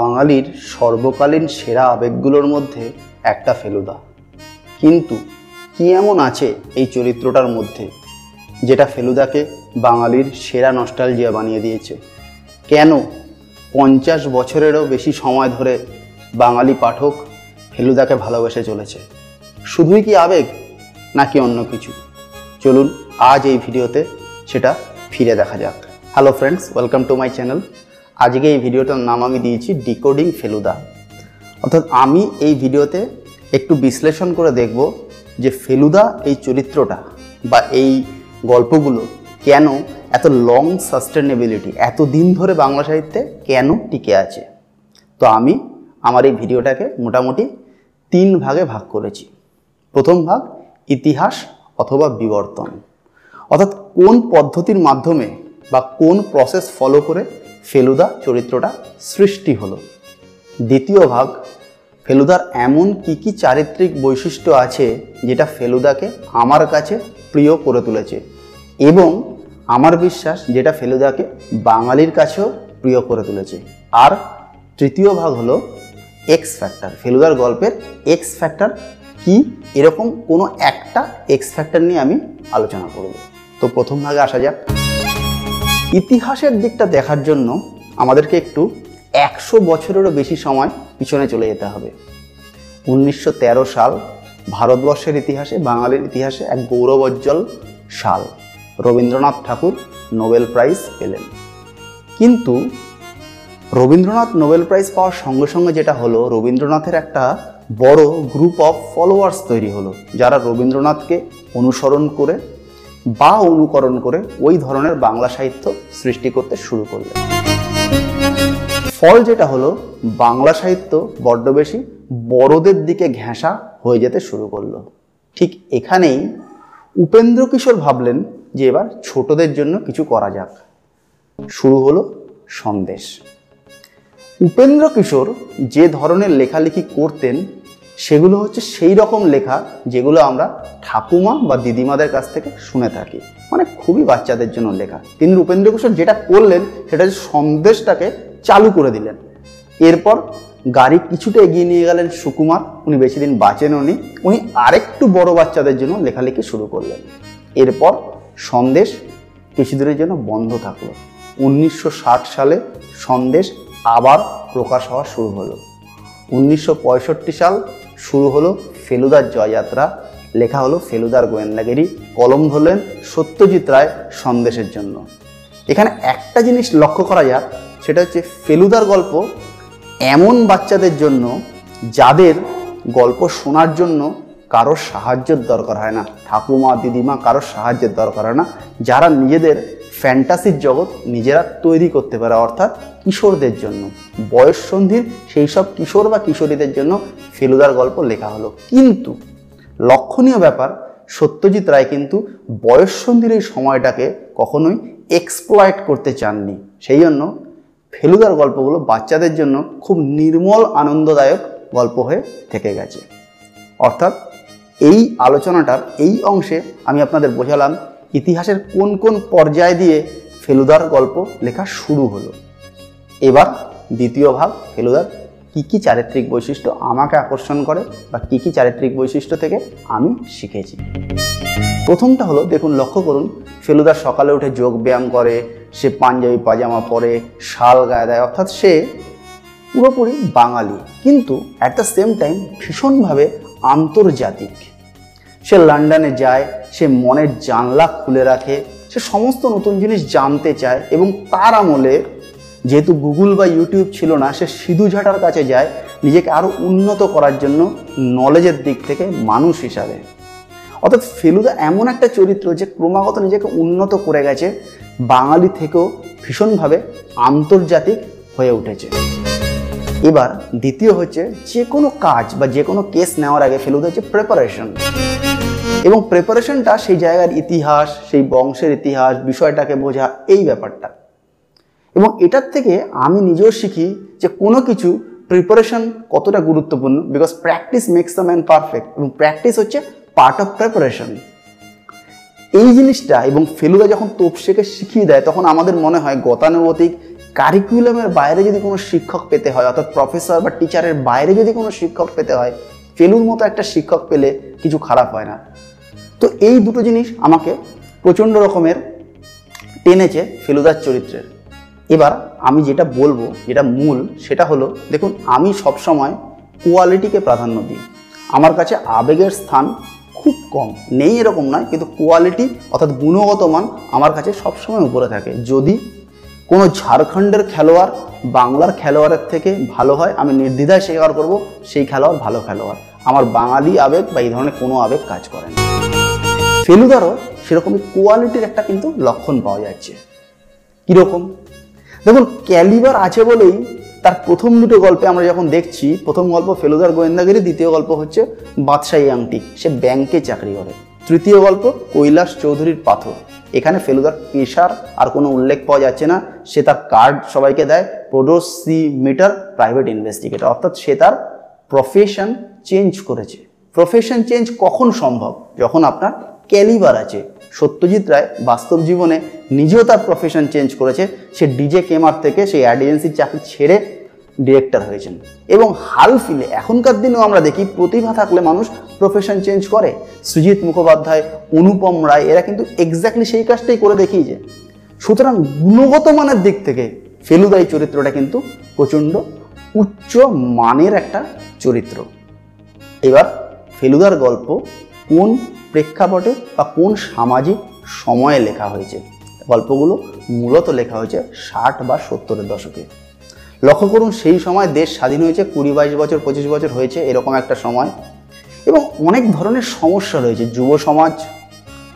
বাঙালির সর্বকালীন সেরা আবেগগুলোর মধ্যে একটা ফেলুদা। কিন্তু কি এমন আছে এই চরিত্রটার মধ্যে যেটা ফেলুদাকে বাঙালির সেরা নস্টালজিয়া বানিয়ে দিয়েছে? কেন পঞ্চাশ বছরেরও বেশি সময় ধরে বাঙালি পাঠক ফেলুদাকে ভালোবেসে চলেছে? শুধুই কি আবেগ নাকি অন্য কিছু? চলুন আজ এই ভিডিওতে সেটা ফিরে দেখা যাক। Hello friends welcome to my channel আজকে এই ভিডিওটার নাম আমি দিয়েছি ডিকোডিং ফেলুদা। অর্থাৎ আমি এই ভিডিওতে একটু বিশ্লেষণ করে দেখব যে ফেলুদা এই চরিত্রটা বা এই গল্পগুলো কেন এত লং সাস্টেনেবিলিটি এত দিন ধরে বাংলা সাহিত্যে কেন টিকে আছে। তো আমি আমার এই ভিডিওটাকে মোটামুটি তিন ভাগে ভাগ করেছি। প্রথম ভাগ, ইতিহাস অথবা বিবর্তন। অর্থাৎ কোন পদ্ধতির মাধ্যমে বা কোন প্রসেস ফলো করে ফেলুদা চরিত্রটা সৃষ্টি হলো। দ্বিতীয় ভাগ, ফেলুদার এমন কি কি চারিত্রিক বৈশিষ্ট্য আছে যেটা ফেলুদাকে আমার কাছে প্রিয় করে তুলেছে এবং আমার বিশ্বাস যেটা ফেলুদাকে বাঙালির কাছেও প্রিয় করে তুলেছে। আর তৃতীয় ভাগ হলো এক্স ফ্যাক্টর ফেলুদার গল্পের এক্স ফ্যাক্টর কি? এরকম কোনো একটা এক্স ফ্যাক্টর নিয়ে আমি আলোচনা করব। তো প্রথম ভাগে আসা যাক। ইতিহাসের দিকটা দেখার জন্য আমাদেরকে একটু একশো বছরেরও বেশি সময় পিছনে চলে যেতে হবে। উনিশশো তেরো সাল ভারতবর্ষের ইতিহাসে, বাঙালির ইতিহাসে এক গৌরবোজ্জ্বল সাল। রবীন্দ্রনাথ ঠাকুর নোবেল প্রাইজ পেলেন। কিন্তু রবীন্দ্রনাথ নোবেল প্রাইজ পাওয়ার সঙ্গে সঙ্গে যেটা হলো, রবীন্দ্রনাথের একটা বড় গ্রুপ অফ ফলোয়ার্স তৈরি হলো, যারা রবীন্দ্রনাথকে অনুসরণ করে বা অনুকরণ করে ওই ধরনের বাংলা সাহিত্য সৃষ্টি করতে শুরু করলেন। ফল যেটা হলো, বাংলা সাহিত্য বড্ড বেশি বড়দের দিকে ঘেঁষা হয়ে যেতে শুরু করল। ঠিক এখানেই উপেন্দ্র কিশোর ভাবলেন যে এবার ছোটদের জন্য কিছু করা যাক। শুরু হলো সন্দেশ। উপেন্দ্র কিশোর যে ধরনের লেখালেখি করতেন সেগুলো হচ্ছে সেই রকম লেখা যেগুলো আমরা ঠাকুমা বা দিদিমাদের কাছ থেকে শুনে থাকি। মানে খুবই বাচ্চাদের জন্য লেখা। তিনি উপেন্দ্র কিশোর যেটা করলেন, সেটা হচ্ছে সন্দেশটাকে চালু করে দিলেন। এরপর গাড়ি কিছুটা এগিয়ে নিয়ে গেলেন সুকুমার, উনি বেশি দিন বাঁচেন উনি উনি আরেকটু বড় বাচ্চাদের জন্য লেখালেখি শুরু করলেন। এরপর সন্দেশ কিছুদিনের জন্য বন্ধ থাকল। উনিশশো ষাট সালে সন্দেশ আবার প্রকাশ হওয়া শুরু হলো। উনিশশো পঁয়ষট্টি সাল শুরু হলো ফেলুদার জয়যাত্রা। লেখা হলো ফেলুদার গোয়েন্দাগিরি। কলম ধরলেন সত্যজিৎ রায় সন্দেশের জন্য। এখানে একটা জিনিস লক্ষ্য করা যাক, সেটা হচ্ছে ফেলুদার গল্প এমন বাচ্চাদের জন্য যাদের গল্প শোনার জন্য কারোর সাহায্যের দরকার হয় না। ঠাকুমা, দিদিমা, কারোর সাহায্যের দরকার হয় না। যারা নিজেদের ফ্যান্টাসির জগৎ নিজেরা তৈরি করতে পারে, অর্থাৎ কিশোরদের জন্য। বয়ঃসন্ধির সেই সব কিশোর বা কিশোরীদের জন্য ফেলুদার গল্প লেখা হলো। কিন্তু লক্ষণীয় ব্যাপার, সত্যজিৎ রায় কিন্তু বয়ঃসন্ধির এই সময়টাকে কখনোই এক্সপ্লয়েট করতে চাননি। সেই জন্য ফেলুদার গল্পগুলো বাচ্চাদের জন্য খুব নির্মল, আনন্দদায়ক গল্প হয়ে থেকে গেছে। অর্থাৎ এই আলোচনাটার এই অংশে আমি আপনাদের বোঝালাম ইতিহাসের কোন কোন পর্যায় দিয়ে ফেলুদার গল্প লেখা শুরু হলো? এবার দ্বিতীয় ভাগ, ফেলুদার কী কী চারিত্রিক বৈশিষ্ট্য আমাকে আকর্ষণ করে বা কী কী চারিত্রিক বৈশিষ্ট্য থেকে আমি শিখেছি? প্রথমটা হলো, দেখুন, লক্ষ্য করুন ফেলুদার সকালে উঠে যোগ ব্যায়াম করে, সে পাঞ্জাবি পাজামা পরে শাল গায়ে দেয়, অর্থাৎ সে পুরোপুরি বাঙালি। কিন্তু অ্যাট দ্য সেম টাইম ভীষণভাবে আন্তর্জাতিক। সে লন্ডনে যায়, সে মনের জানলা খুলে রাখে, সে সমস্ত নতুন জিনিস জানতে চায় এবং তার আমলে যেহেতু গুগল বা ইউটিউব ছিল না, সে সিধু ঝাটার কাছে যায়, নিজেকে আরও উন্নত করার জন্য নলেজের দিক থেকে মানুষ হিসাবে। অর্থাৎ ফেলুদা এমন একটা চরিত্র যে ক্রমাগত নিজেকে উন্নত করে গেছে, বাঙালি থেকেও ভীষণভাবে আন্তর্জাতিক হয়ে উঠেছে। এবার দ্বিতীয় হচ্ছে যে কোনো কাজ বা যে কোনো কেস নেওয়ার আগে ফেলুদা হচ্ছে প্রেপারেশন এবং প্রেপারেশনটা সেই জায়গার ইতিহাস, সেই বংশের ইতিহাস, বিষয়টাকে বোঝা এই ব্যাপারটা। এবং এটার থেকে আমি নিজেও শিখি যে কোনো কিছু প্রিপারেশন কতটা গুরুত্বপূর্ণ because practice makes the man perfect এবং প্র্যাকটিস হচ্ছে পার্ট অফ প্রিপারেশন এই জিনিসটা এবং ফেলুদা যখন তোপসেকে শিখিয়ে দেয়, তখন আমাদের মনে হয় গতানুগতিক কারিকুলামের বাইরে যদি কোনো শিক্ষক পেতে হয়, অর্থাৎ প্রফেসর বা টিচারের বাইরে যদি কোনো শিক্ষক পেতে হয়, ফেলুর মতো একটা শিক্ষক পেলে কিছু খারাপ হয় না। তো এই দুটো জিনিস আমাকে প্রচণ্ড রকমের টেনেছে ফেলুদার চরিত্রের। এবার আমি যেটা বলব, যেটা মূল, সেটা হলো, দেখুন, আমি সবসময় কোয়ালিটিকে প্রাধান্য দিই। আমার কাছে আবেগের স্থান খুব কম। নেই এরকম নয়, কিন্তু কোয়ালিটি অর্থাৎ গুণগত মান আমার কাছে সবসময় উপরে থাকে। যদি কোনো ঝাড়খণ্ডের খেলোয়াড় বাংলার খেলোয়াড়ের থেকে ভালো হয়, আমি নির্দ্বিধায় স্বীকার করব সেই খেলোয়াড় ভালো খেলোয়াড়। আমার বাঙালি আবেগ বা এই ধরনের কোনো আবেগ কাজ করে না। ফেলুদারও সেরকমই কোয়ালিটির একটা কিন্তু লক্ষণ পাওয়া যাচ্ছে। কীরকম? দেখুন, ক্যালিবার আছে বলেই তার প্রথম দুটো গল্পে আমরা যখন দেখছি, প্রথম গল্প ফেলুদার গোয়েন্দাগিরি, দ্বিতীয় গল্প হচ্ছে বাদশাহী আংটি। সে ব্যাংকে চাকরি করে। তৃতীয় গল্প, কৈলাস চৌধুরীর পাথর। এখানে ফেলুদার পেশার আর কোনো উল্লেখ পাওয়া যাচ্ছে না। সে তার কার্ড সবাইকে দেয় প্রোডোসি মিটার প্রাইভেট ইনভেস্টিগেটর। অর্থাৎ সে তার প্রফেশন চেঞ্জ করেছে। প্রফেশন চেঞ্জ কখন সম্ভব? যখন আপনার ক্যালিবার আছে। সত্যজিৎ রায় বাস্তব জীবনে নিজেও তার প্রফেশন চেঞ্জ করেছে। সে ডিজে কেমার থেকে সেই অ্যাড এজেন্সির চাকরি ছেড়ে ডিরেক্টর হয়েছেন। এবং হাল ফিলে এখনকার দিনেও আমরা দেখি প্রতিভা থাকলে মানুষ প্রফেশন চেঞ্জ করে। সুজিত মুখোপাধ্যায়, অনুপম রায়, এরা কিন্তু এক্স্যাক্টলি সেই কাজটাই করে দেখিয়েছে সুতরাং গুণগত মানের দিক থেকে ফেলুদাই চরিত্রটা কিন্তু প্রচণ্ড উচ্চ মানের একটা চরিত্র। এবার ফেলুদার গল্প কোন প্রেক্ষাপটে বা কোন সামাজিক সময়ে লেখা হয়েছে? গল্পগুলো মূলত লেখা হয়েছে ষাট বা সত্তরের দশকে। লক্ষ্য করুন, সেই সময় দেশ স্বাধীন হয়েছে, কুড়ি বাইশ বছর, পঁচিশ বছর হয়েছে, এরকম একটা সময়। এবং অনেক ধরনের সমস্যা রয়েছে। যুব সমাজ,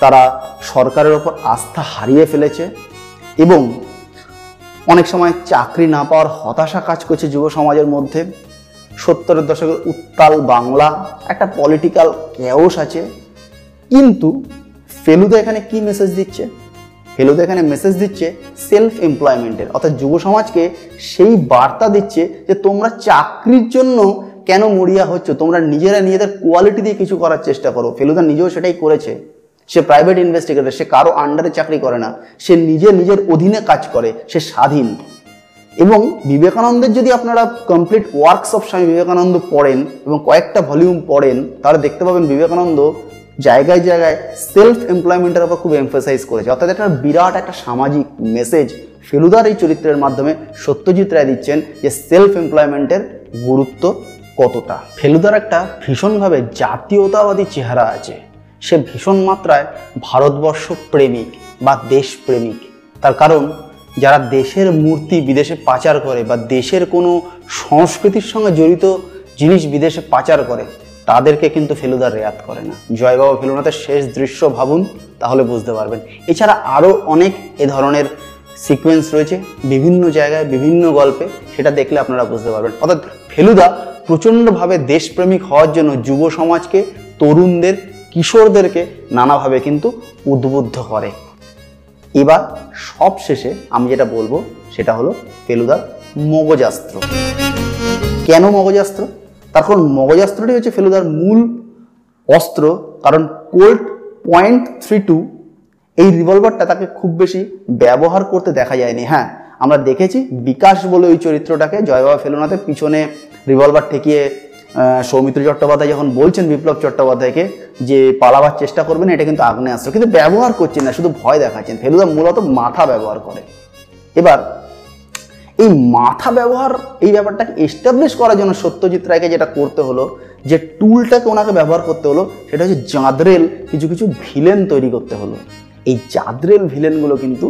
তারা সরকারের ওপর আস্থা হারিয়ে ফেলেছে এবং অনেক সময় চাকরি না পাওয়ার হতাশা কাজ করছে যুব সমাজের মধ্যে। সত্তরের দশকের উত্তাল বাংলা, একটা পলিটিক্যাল ক্যাওস আছে। কিন্তু ফেলুদা এখানে কি মেসেজ দিচ্ছে? ফেলুদা এখানে মেসেজ দিচ্ছে সেলফ এমপ্লয়মেন্টের অর্থাৎ যুব সমাজকে সেই বার্তা দিচ্ছে যে তোমরা চাকরির জন্য কেন মরিয়া হচ্ছ? তোমরা নিজেরা নিজেদের কোয়ালিটি দিয়ে কিছু করার চেষ্টা করো। ফেলুদা নিজেও সেটাই করেছে। সে প্রাইভেট ইনভেস্টিগেটর সে কারও আন্ডারে চাকরি করে না। সে নিজে নিজের অধীনে কাজ করে, সে স্বাধীন। এবং বিবেকানন্দের যদি আপনারা complete works of Swami Vivekananda পড়েন এবং কয়েকটা ভলিউম পড়েন, তাহলে দেখতে পাবেন বিবেকানন্দ জায়গায় জায়গায় সেলফ এমপ্লয়মেন্টের উপর খুব এমফাসাইজ করেছে। অর্থাৎ একটা বিরাট একটা সামাজিক মেসেজ ফেলুদার এই চরিত্রের মাধ্যমে সত্যজিৎ রায় দিচ্ছেন যে সেলফ এমপ্লয়মেন্টের গুরুত্ব কতটা। ফেলুদার একটা ভীষণভাবে জাতীয়তাবাদী চেহারা আছে। সে ভীষণ মাত্রায় ভারতবর্ষ প্রেমিক বা দেশপ্রেমিক তার কারণ, যারা দেশের মূর্তি বিদেশে পাচার করে বা দেশের কোনো সংস্কৃতির সঙ্গে জড়িত জিনিস বিদেশে পাচার করে তাদেরকে কিন্তু ফেলুদার রেয়াত করে না। জয়বাবা ফেলুনাথের শেষ দৃশ্য ভাবুন, তাহলে বুঝতে পারবেন। এছাড়া আরও অনেক এ ধরনের সিকোয়েন্স রয়েছে, বিভিন্ন জায়গায়, বিভিন্ন গল্পে, সেটা দেখলে আপনারা বুঝতে পারবেন। অর্থাৎ ফেলুদা প্রচণ্ডভাবে দেশপ্রেমিক হওয়ার জন্য যুব সমাজকে, তরুণদের, কিশোরদেরকে নানাভাবে কিন্তু উদ্বুদ্ধ করে। এবার সব শেষে আমি যেটা বলব, সেটা হলো ফেলুদার মগজাস্ত্র। কেন মগজাস্ত্র? কারণ মগজাস্ত্রটি হচ্ছে ফেলুদার মূল অস্ত্র, কারণ কোল্ট পয়েন্ট থ্রি টু এই রিভলভারটা তাকে খুব বেশি ব্যবহার করতে দেখা যায়নি। হ্যাঁ আমরা দেখেছি বিকাশ বলে ওই চরিত্রটাকে জয়বাবা ফেলুনাথের পিছনে রিভলভার ঠেকিয়ে সৌমিত্র চট্টোপাধ্যায় যখন বলছেন বিপ্লব চট্টোপাধ্যায়কে যে পালাবার চেষ্টা করবেন এটা কিন্তু আগ্নেয়াস্ত্র। কিন্তু ব্যবহার করছেন না, শুধু ভয় দেখাচ্ছেন। ফেলুদা মূলত মাথা ব্যবহার করে। এবার এই মাথা ব্যবহার, এই ব্যাপারটাকে এস্টাবলিশ করার জন্য সত্যজিৎ রায়কে যেটা করতে হলো, যে টুলটাকে ওনাকে ব্যবহার করতে হলো, সেটা হচ্ছে জাঁদরেল কিছু কিছু ভিলেন তৈরি করতে হলো। এই জাঁদরেল ভিলেনগুলো কিন্তু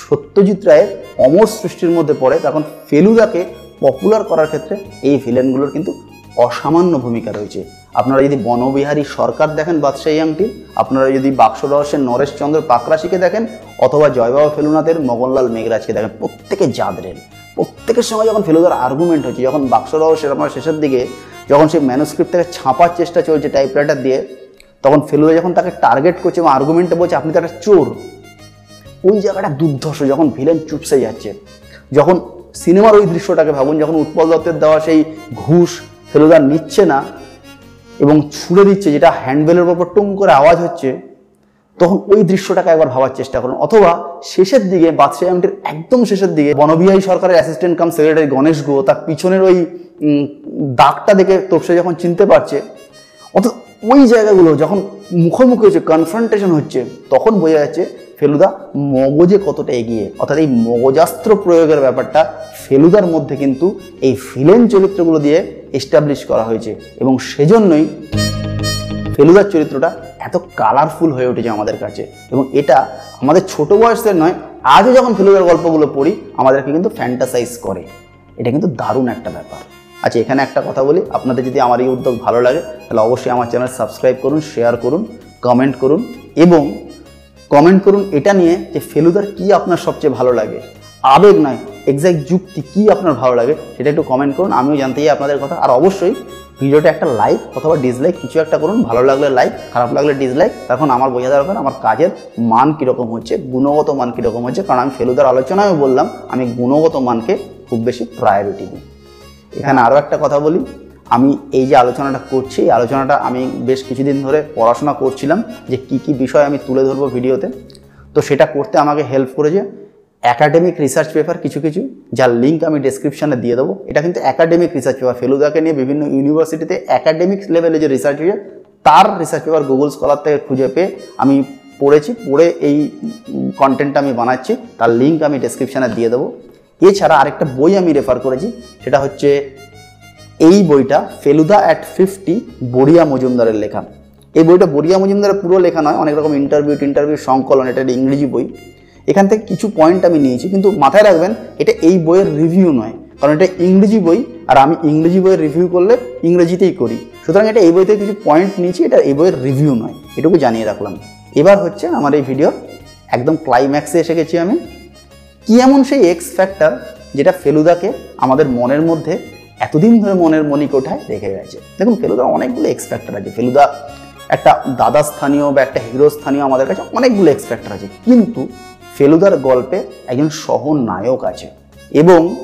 সত্যজিৎ রায়ের অমর সৃষ্টির মধ্যে পড়ে, তখন ফেলুদাকে পপুলার করার ক্ষেত্রে এই ভিলেনগুলোর কিন্তু অসামান্য ভূমিকা রয়েছে। আপনারা যদি বনবিহারী সরকার দেখেন বাদশাহী আংটি, আপনারা যদি বাক্স রহস্যের নরেশচন্দ্র পাকরাশিকে দেখেন, অথবা জয়বাবা ফেলুনাথের মগনলাল মেঘরাজকে দেখেন, প্রত্যেকে জাদরেল প্রত্যেকের সময় যখন ফেলুদার আর্গুমেন্ট হচ্ছে, যখন বাক্স রহস্যের আমার শেষের দিকে যখন সেই ম্যানুস্ক্রিপ্ট থেকে ছাপার চেষ্টা চলছে টাইপরাইটার দিয়ে, তখন ফেলুদা যখন তাকে টার্গেট করছে এবং আর্গুমেন্টে বলছে, আপনি তো একটা চোর। ওই জায়গাটা দুর্ধর্ষ, যখন ভিলেন চুপসে যাচ্ছে, যখন সিনেমার ওই দৃশ্যটাকে ভাবুন, যখন উৎপল দত্তের দেওয়া সেই ঘুষ ফেলুদা নিচ্ছে না এবং ছুড়ে দিচ্ছে, যেটা হ্যান্ডবেলের ওপর টুং করে আওয়াজ হচ্ছে, তখন ওই দৃশ্যটাকে একবার ভাবার চেষ্টা করুন। অথবা শেষের দিকে, বাদশাহ আংটির একদম শেষের দিকে, বনবিহারী সরকারের assistant cum secretary Ganesh Guha তার পিছনের ওই দাগটা দেখে তোপসে যখন চিনতে পারছে অত ওই জায়গাগুলো যখন মুখোমুখি হচ্ছে কনফ্রন্টেশন হচ্ছে, তখন বোঝা যাচ্ছে ফেলুদা মগজে কতটা এগিয়ে? অর্থাৎ এই মগজাস্ত্র প্রয়োগের ব্যাপারটা ফেলুদার মধ্যে কিন্তু এই ফিলেন চরিত্রগুলো দিয়ে এস্টাবলিশ করা হয়েছে। এবং সেজন্যই ফেলুদার চরিত্রটা এত কালারফুল হয়ে উঠেছে আমাদের কাছে। এবং এটা আমাদের ছোট বয়সের নয়, আজও যখন ফেলুদার গল্পগুলো পড়ি, আমাদেরকে কিন্তু ফ্যান্টাসাইজ করে। এটা কিন্তু দারুণ একটা ব্যাপার। আচ্ছা এখানে একটা কথা বলি। আপনাদের যদি আমার এই উদ্যোগ ভালো লাগে, তাহলে অবশ্যই আমার চ্যানেল সাবস্ক্রাইব করুন শেয়ার করুন কমেন্ট করুন এবং কমেন্ট করুন এটা নিয়ে যে ফেলুদার কি আপনার সবচেয়ে ভালো লাগে, আবেগ নয় এক্সাক্ট যুক্তি কি আপনার ভালো লাগে, সেটা একটু কমেন্ট করুন, আমিও জানতে চাই আপনাদের কথা। আর অবশ্যই ভিডিওটা একটা লাইক অথবা ডিসলাইক কিছু একটা করুন, ভালো লাগলে লাইক খারাপ লাগলে ডিসলাইক তখন আমার বোঝা দরকার আমার কাজের মান কীরকম হচ্ছে, গুণগত মান কীরকম হচ্ছে, কারণ আমি ফেলুদার আলোচনায়ও বললাম, আমি গুণগত মানকে খুব বেশি প্রায়োরিটি দিই। এখানে আরও একটা কথা বলি আমি এই যে আলোচনাটা করছি, এই আলোচনাটা আমি বেশ কিছুদিন ধরে পড়াশোনা করছিলাম যে কি কি বিষয় আমি তুলে ধরবো ভিডিওতে। তো সেটা করতে আমাকে হেল্প করেছে অ্যাকাডেমিক রিসার্চ পেপার কিছু কিছু, যার লিঙ্ক আমি ডেসক্রিপশানে দিয়ে দেবো। এটা কিন্তু অ্যাকাডেমিক রিসার্চ পেপার ফেলুদাকে নিয়ে বিভিন্ন ইউনিভার্সিটিতে অ্যাকাডেমিক লেভেলে যে রিসার্চ হয়েছে, তার রিসার্চ পেপার গুগল স্কলার থেকে খুঁজে পেয়ে আমি পড়েছি, পড়ে এই কন্টেন্টটা আমি বানাচ্ছি, তার লিঙ্ক আমি ডেসক্রিপশানে দিয়ে দেবো। এছাড়া আরেকটা বই আমি রেফার করেছি, সেটা হচ্ছে এই বইটা ফেলুদা অ্যাট ফিফটি বড়িয়া মজুমদারের লেখা। এই বইটা বড়িয়া মজুমদারের পুরো লেখা নয়, অনেক রকম ইন্টারভিউ ইন্টারভিউ সংকলন, এটা ইংরেজি বই। এখান থেকে কিছু পয়েন্ট আমি নিয়েছি, কিন্তু মাথায় রাখবেন, এটা এই বইয়ের রিভিউ নয়, কারণ এটা ইংরেজি বই, আর আমি ইংরেজি বইয়ের রিভিউ করলে ইংরেজিতেই করি। সুতরাং এটা এই বই থেকে কিছু পয়েন্ট নিয়েছি, এটা এই বইয়ের রিভিউ নয়, এটুকু জানিয়ে রাখলাম। এবার হচ্ছে আমার এই ভিডিও একদম ক্লাইম্যাক্সে এসে গেছি আমি। কি এমন সেই এক্স ফ্যাক্টর যেটা ফেলুদাকে আমাদের মনের মধ্যে এতদিন ধরে মনের মণিকোঠায় রেখে গেছে। দেখুন, ফেলুদা অনেকগুলো এক্স ফ্যাক্টর আছে। ফেলুদা একটা দাদা স্থানীয় বা একটা হিরো স্থানীয় আমাদের কাছে অনেকগুলো এক্স ফ্যাক্টর আছে। কিন্তু ফেলুদার গল্পে একজন সহনায়ক আছে। এবং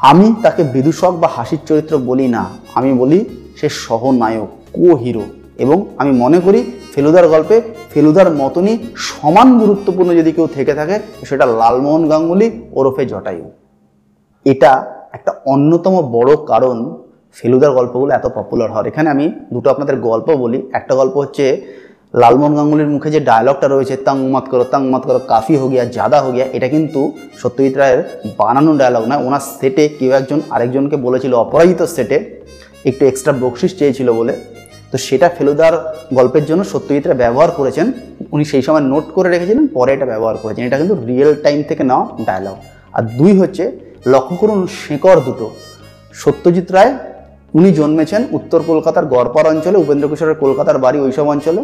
আমি তাকে বিদূষক বা হাসির চরিত্র বলি না। আমি বলি সে সহনায়ক কো হিরো এবং আমি মনে করি ফেলুদার গল্পে ফেলুদার মতনই সমান গুরুত্বপূর্ণ যদি কেউ থেকে থাকে, সেটা লালমোহন গাঙ্গুলি ওরফে জটায়ু। এটা একটা অন্যতম বড় কারণ ফেলুদার গল্পগুলো এত পপুলার হওয়ার। এখানে আমি দুটো আপনাদের গল্প বলি। একটা গল্প হচ্ছে লালমোহন গাঙ্গুলির মুখে যে ডায়লগটা রয়েছে, তাং মত করো, তাং মত করো, কাফি হো গিয়া, জাদা হো গিয়া, এটা কিন্তু সত্যজিৎ রায়ের বানানো ডায়লগ নয়। ওনার সেটে কেউ একজন আরেকজনকে বলেছিল, অপরাজিত সেটে একটু এক্সট্রা বকশিস চেয়েছিল বলে। তো সেটা ফেলুদার গল্পের জন্য সত্যজিৎ রায় ব্যবহার করেছেন। উনি সেই সময় নোট করে রেখেছিলেন, পরে এটা ব্যবহার করেছেন। এটা কিন্তু রিয়েল টাইম থেকে নেওয়া ডায়লগ আর দুই হচ্ছে লক্ষ্য করুন শেকড় দুটো। সত্যজিৎ রায়, উনি জন্মেছেন উত্তর কলকাতার গড়পাড় অঞ্চলে, উপেন্দ্র কিশোরের কলকাতার বাড়ি ওইসব অঞ্চলে।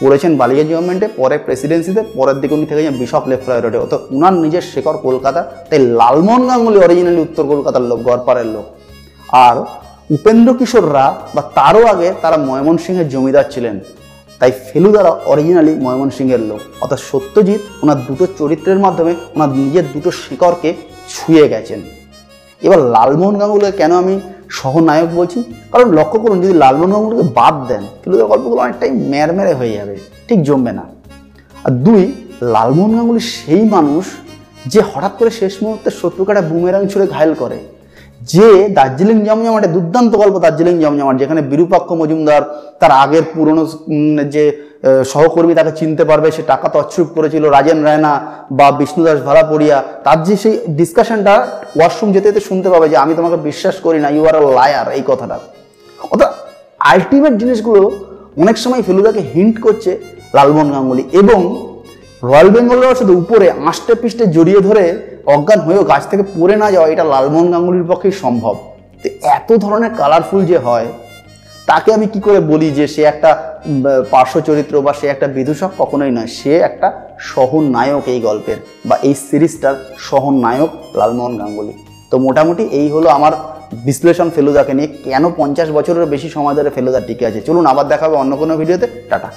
পড়েছেন বালিয়া গভর্নমেন্টে, পরে প্রেসিডেন্সিতে, পরের দিকে উনি থেকেছেন বিশপ লেফ্রয় রোডে অত উনার নিজের শেখর কলকাতা, তাই লালমোহন গাঙ্গুলি অরিজিনালি উত্তর কলকাতার লোক, গড়পাড়ের লোক। আর উপেন্দ্র কিশোররা বা তারও আগে তারা ময়মনসিংহের জমিদার ছিলেন। তাই ফেলুদারা অরিজিনালি ময়মনসিংহের লোক। অর্থাৎ সত্যজিৎ, ওনার দুটো চরিত্রের মাধ্যমে, ওনার নিজের দুটো শিকড়কে ছুঁয়ে গেছেন। এবার লালমোহন গাঙ্গুলিকে কেন আমি সহনায়ক বলছি? কারণ লক্ষ্য করুন, যদি লালমোহন গাঙ্গুলিকে বাদ দেন ফেলুদার গল্পগুলো অনেকটাই ম্যারমেরে হয়ে যাবে, ঠিক জমবে না। আর দুই, লালমোহন গাঙ্গুলি সেই মানুষ যে হঠাৎ করে শেষ মুহূর্তে শত্রুকাটা বুমেরাং ছুড়ে ঘায়ল করে। যে দার্জিলিং জমজমাটে, দুর্দান্ত গল্প দার্জিলিং জমজমাট, যেখানে বিরূপাক্ষ মজুমদার তার আগের পুরনো যে সহকর্মী তাকে চিনতে পারবে, সে টাকা তছরূপ করেছিল, রাজেন রায়না বা বিষ্ণুদাস ভাড়াপড়িয়া তার যে সেই ডিসকাশনটা ওয়াশরুম যেতে যেতে শুনতে পাবে যে, আমি তোমাকে বিশ্বাস করি না ইউ আর লায়ার এই কথাটা। অর্থাৎ আলটিমেট জিনিসগুলো অনেক সময় ফেলুদাকে হিন্ট করছে লালমোহন গাঙ্গুলি এবং রয়্যাল বেঙ্গলের সাথে উপরে, আষ্টে পিষ্টে জড়িয়ে ধরে অজ্ঞান হয়েও গাছ থেকে পড়ে না যাওয়া এটা লালমোহন গাঙ্গুলির পক্ষেই সম্ভব। তো এত ধরনের কালারফুল যে হয়, তাকে আমি কি করে বলি যে সে একটা পার্শ্ব চরিত্র বা সে একটা বিদূষক কখনোই নয়, সে একটা সহনায়ক এই গল্পের বা এই সিরিজটার সহনায়ক লালমোহন গাঙ্গুলি। তো মোটামুটি এই হলো আমার বিশ্লেষণ ফেলুদাকে নিয়ে, কেন পঞ্চাশ বছরের বেশি সময় ধরে ফেলুদা টিকে আছে। চলুন আবার দেখাবে অন্য কোনো ভিডিওতে। টাটা।